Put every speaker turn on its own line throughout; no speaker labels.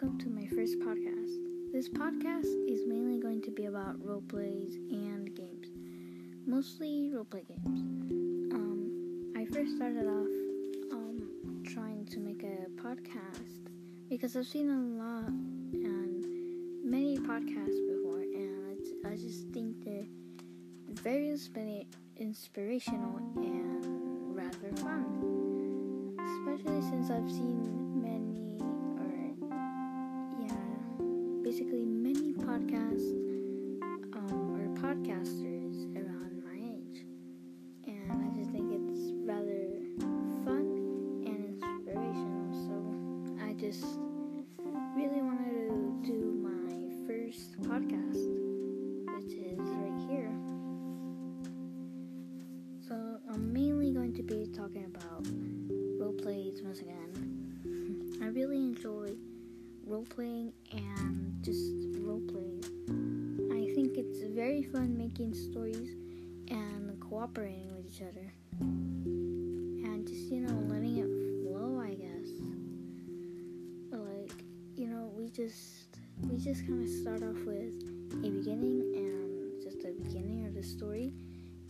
welcome to my first podcast. This podcast is mainly going to be about role plays and games, mostly role play games. Um, I first started off um, trying to make a podcast because I've seen a lot and many podcasts before, and I, just think they're very inspi- inspirational and rather fun, especially since I've seen basically many podcasts um, or podcasters around my age. And I just think it's rather fun and inspirational. So I just really wanted to do my first podcast, which is right here. So I'm mainly going to be talking about role plays once again. Role playing and just role playing. I think it's very fun making stories and cooperating with each other. And just, you know, letting it flow, I guess. Like, you know, we just we just kind of start off with a beginning and just the beginning of the story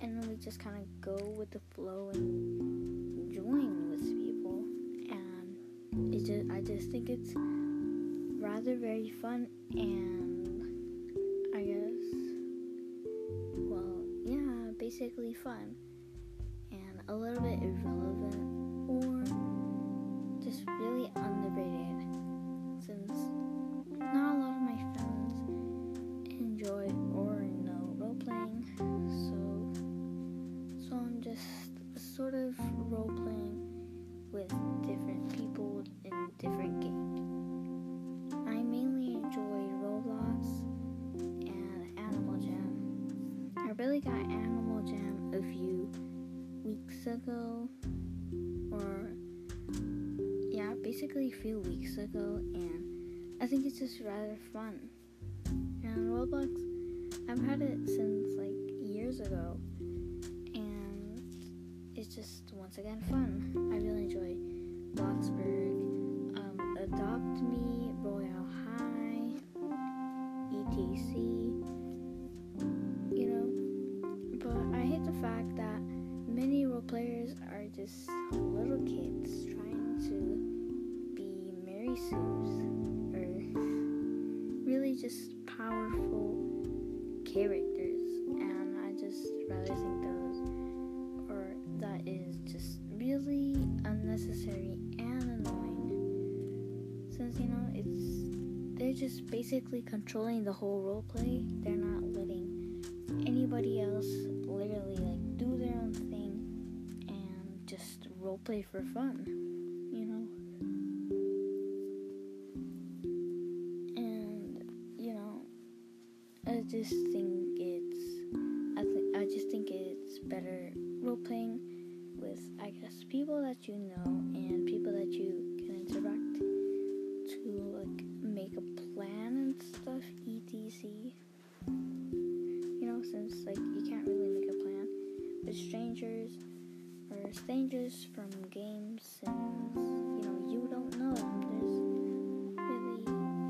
and then we just kind of go with the flow and join with people and it just I just think it's rather very fun and I guess, well, yeah, basically fun and a little bit irrelevant or just really underrated since weeks ago, or yeah, basically a few weeks ago, and I think it's just rather fun. And Roblox, I've had it since like years ago, and it's just once again fun. Little kids trying to be Mary Sue's or really just powerful characters. And I just rather think those or that is just really unnecessary and annoying. Since you know it's they're just basically controlling the whole role play. They're not letting anybody else play for fun, you know. And you know, I just think it's I think I just think it's better role playing with I guess people that you know and people that you strangers from games since you know you don't know them. There's really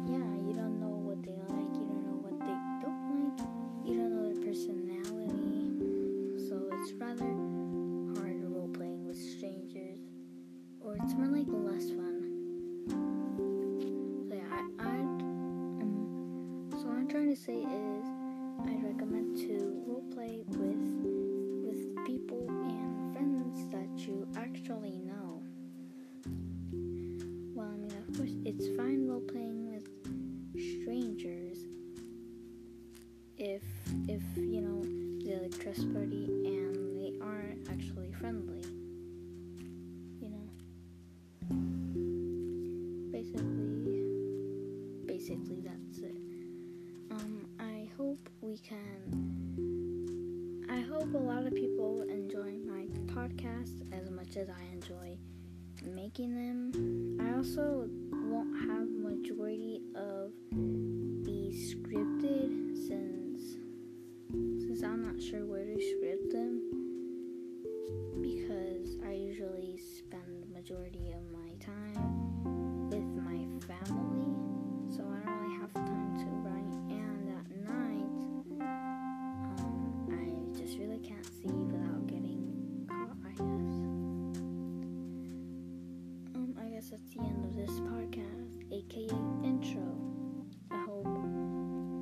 yeah, you don't know what they like, you don't know what they don't like, you don't know their personality. So it's rather hard role playing with strangers. Or it's more like less fun. So yeah, I, I um, so what I'm trying to say is I'd recommend to role play with with people you actually know. Well, I mean, of course, it's fine roleplaying with strangers if if you know they're like trustworthy and they aren't actually friendly. You know. Basically, basically that's it. Um, I hope we can. I hope a lot of people enjoy my podcast as much as I enjoy making them. I also won't have majority of at that's the end of this podcast, aka intro. I hope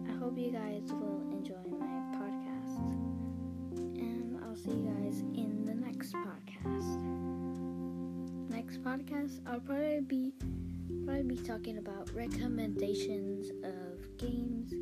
I hope you guys will enjoy my podcast. And I'll see you guys in the next podcast. Next podcast I'll probably be probably be talking about recommendations of games